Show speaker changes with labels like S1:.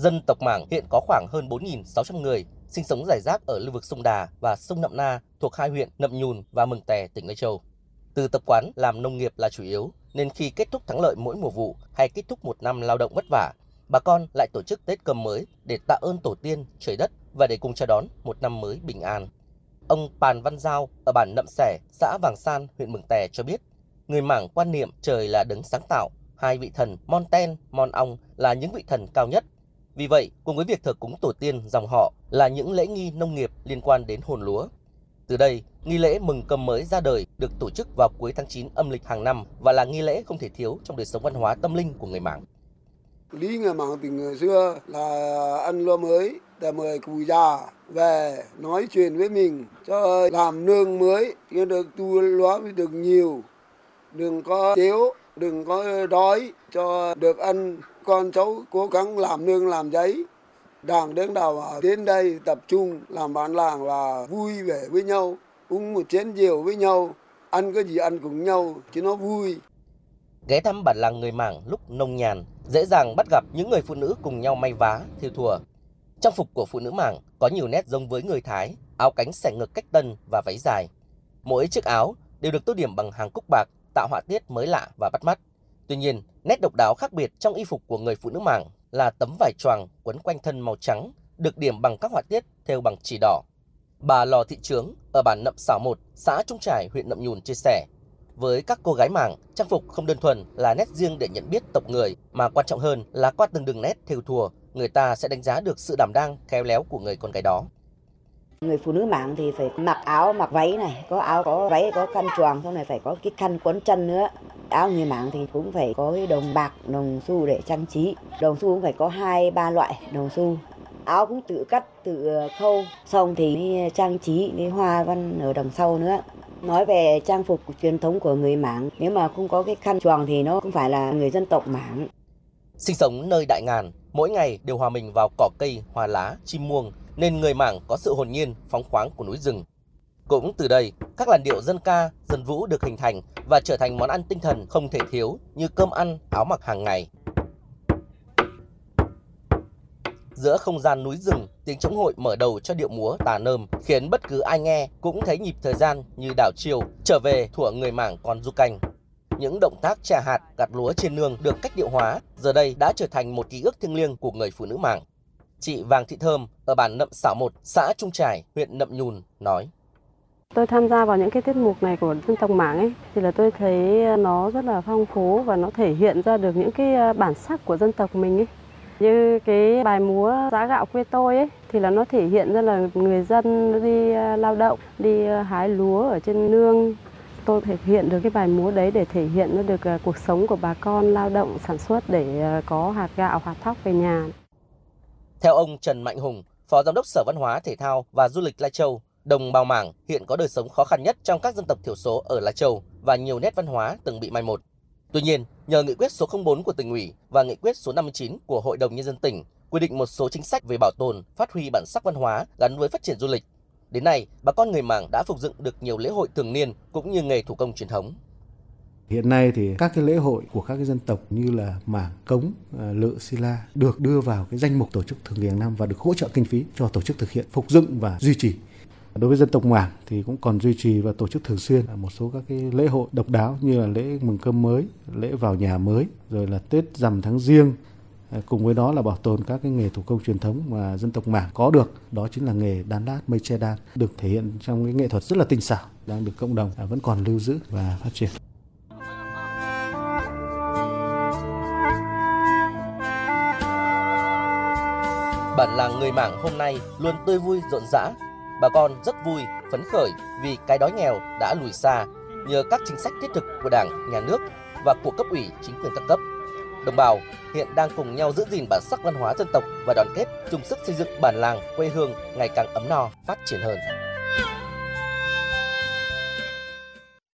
S1: Dân tộc Mảng hiện có khoảng hơn 4.600 người, sinh sống rải rác ở lưu vực sông Đà và sông Nậm Na thuộc hai huyện Nậm Nhùn và Mường Tè, tỉnh Lai Châu. Từ tập quán làm nông nghiệp là chủ yếu, nên khi kết thúc thắng lợi mỗi mùa vụ hay kết thúc một năm lao động vất vả, bà con lại tổ chức Tết cơm mới để tạ ơn tổ tiên, trời đất và để cùng chào đón một năm mới bình an. Ông Pàn Văn Giao ở bản Nậm Sẻ, xã Vàng San, huyện Mường Tè cho biết, người Mảng quan niệm trời là đấng sáng tạo, hai vị thần Mon Ten, Mon Ong là những vị thần cao nhất. Vì vậy, cùng với việc thờ cúng tổ tiên dòng họ là những lễ nghi nông nghiệp liên quan đến hồn lúa. Từ đây, nghi lễ mừng cơm mới ra đời được tổ chức vào cuối tháng 9 âm lịch hàng năm và là nghi lễ không thể thiếu trong đời sống văn hóa tâm linh của người Mảng.
S2: Lý người Mảng từ người xưa là ăn lúa mới để mời cụ già về nói chuyện với mình cho làm nương mới cho được tu lúa được nhiều đừng có thiếu đừng có đói cho được ăn con cháu cố gắng làm nương làm giấy, đảng đến đào đến đây tập trung làm bản làng là vui vẻ với nhau, uống một chén rượu với nhau, ăn cái gì ăn cùng nhau chứ nó vui.
S1: Ghé thăm bản làng người mảng lúc nông nhàn, dễ dàng bắt gặp những người phụ nữ cùng nhau may vá, thiêu thùa. Trang phục của phụ nữ mảng có nhiều nét giống với người thái, áo cánh xẻ ngực cách tân và váy dài. Mỗi chiếc áo đều được tô điểm bằng hàng cúc bạc, tạo họa tiết mới lạ và bắt mắt tuy nhiên nét độc đáo khác biệt trong y phục của người phụ nữ mảng là tấm vải choàng quấn quanh thân màu trắng, được điểm bằng các họa tiết thêu bằng chỉ đỏ. Bà Lò Thị Trướng ở bản Nậm Xảo 1, xã Trung Trải, huyện Nậm Nhùn chia sẻ, với các cô gái mảng, trang phục không đơn thuần là nét riêng để nhận biết tộc người, mà quan trọng hơn là qua từng đường nét thêu thùa, người ta sẽ đánh giá được sự đảm đang, khéo léo của người con gái đó.
S3: Người phụ nữ mảng thì phải mặc áo, mặc váy này, có áo, có váy, có khăn choàng, sau này phải có cái khăn quấn chân nữa. Áo người mảng thì cũng phải có cái đồng bạc, đồng xu để trang trí. Đồng xu cũng phải có hai ba loại đồng xu. Áo cũng tự cắt, tự ờ, khâu, xong thì trang trí cái hoa văn ở đằng sau nữa. Nói về trang phục truyền thống của người mảng, nếu mà không có cái khăn choàng thì nó cũng phải là người dân tộc mảng.
S1: Sinh sống nơi đại ngàn, mỗi ngày đều hòa mình vào cỏ cây, hoa lá, chim muông nên người Mảng có sự hồn nhiên, phóng khoáng của núi rừng. Cũng từ đây, các làn điệu dân ca, dân vũ được hình thành và trở thành món ăn tinh thần không thể thiếu như cơm ăn, áo mặc hàng ngày. Giữa không gian núi rừng, tiếng trống hội mở đầu cho điệu múa tà nơm khiến bất cứ ai nghe cũng thấy nhịp thời gian như đảo chiều trở về thuở người Mảng còn du canh. Những động tác trà hạt, gặt lúa trên nương được cách điệu hóa, giờ đây đã trở thành một ký ức thiêng liêng của người phụ nữ Mảng. Chị Vàng Thị Thơm ở bản Nậm Xảo 1, xã Trung Trải, huyện Nậm Nhùn nói.
S4: Tôi tham gia vào những cái tiết mục này của dân tộc Mảng ấy thì là tôi thấy nó rất là phong phú và nó thể hiện ra được những cái à, bản sắc của dân tộc mình ấy. Như cái bài múa giá gạo quê tôi ấy thì là nó thể hiện ra là người dân đi à, lao động, đi à, hái lúa ở trên nương. Tôi thể hiện được cái bài múa đấy để thể hiện nó được cuộc sống của bà con lao động sản xuất để có hạt gạo, hạt thóc về nhà.
S1: Theo ông Trần Mạnh Hùng, Phó Giám đốc Sở Văn hóa Thể thao và Du lịch Lai Châu, đồng bào mảng hiện có đời sống khó khăn nhất trong các dân tộc thiểu số ở Lai Châu và nhiều nét văn hóa từng bị mai một. Tuy nhiên, nhờ nghị quyết số 04 của tỉnh ủy và nghị quyết số 59 của Hội đồng Nhân dân tỉnh quy định một số chính sách về bảo tồn, phát huy bản sắc văn hóa gắn với phát triển du lịch. Đến nay, bà con người Mảng đã phục dựng được nhiều lễ hội thường niên cũng như nghề thủ công truyền thống.
S5: Hiện nay thì các cái lễ hội của các cái dân tộc như là Mảng, Cống, à, Lự, Sila được đưa vào cái danh mục tổ chức thường niên năm và được hỗ trợ kinh phí cho tổ chức thực hiện phục dựng và duy trì. Đối với dân tộc Mảng thì cũng còn duy trì và tổ chức thường xuyên một số các cái lễ hội độc đáo như là lễ mừng cơm mới, lễ vào nhà mới, rồi là Tết rằm tháng riêng. À, cùng với đó là bảo tồn các cái nghề thủ công truyền thống mà dân tộc Mảng có được, đó chính là nghề đan lát, mây che đan, được thể hiện trong cái nghệ thuật rất là tinh xảo, đang được cộng đồng à, vẫn còn lưu giữ và phát triển.
S1: Bản làng người Mảng hôm nay luôn tươi vui rộn rã. Bà con rất vui, phấn khởi vì cái đói nghèo đã lùi xa nhờ các chính sách thiết thực của Đảng, Nhà nước và của cấp ủy chính quyền các cấp. Đồng bào hiện đang cùng nhau giữ gìn bản sắc văn hóa dân tộc và đoàn kết chung sức xây dựng bản làng quê hương ngày càng ấm no, phát triển hơn.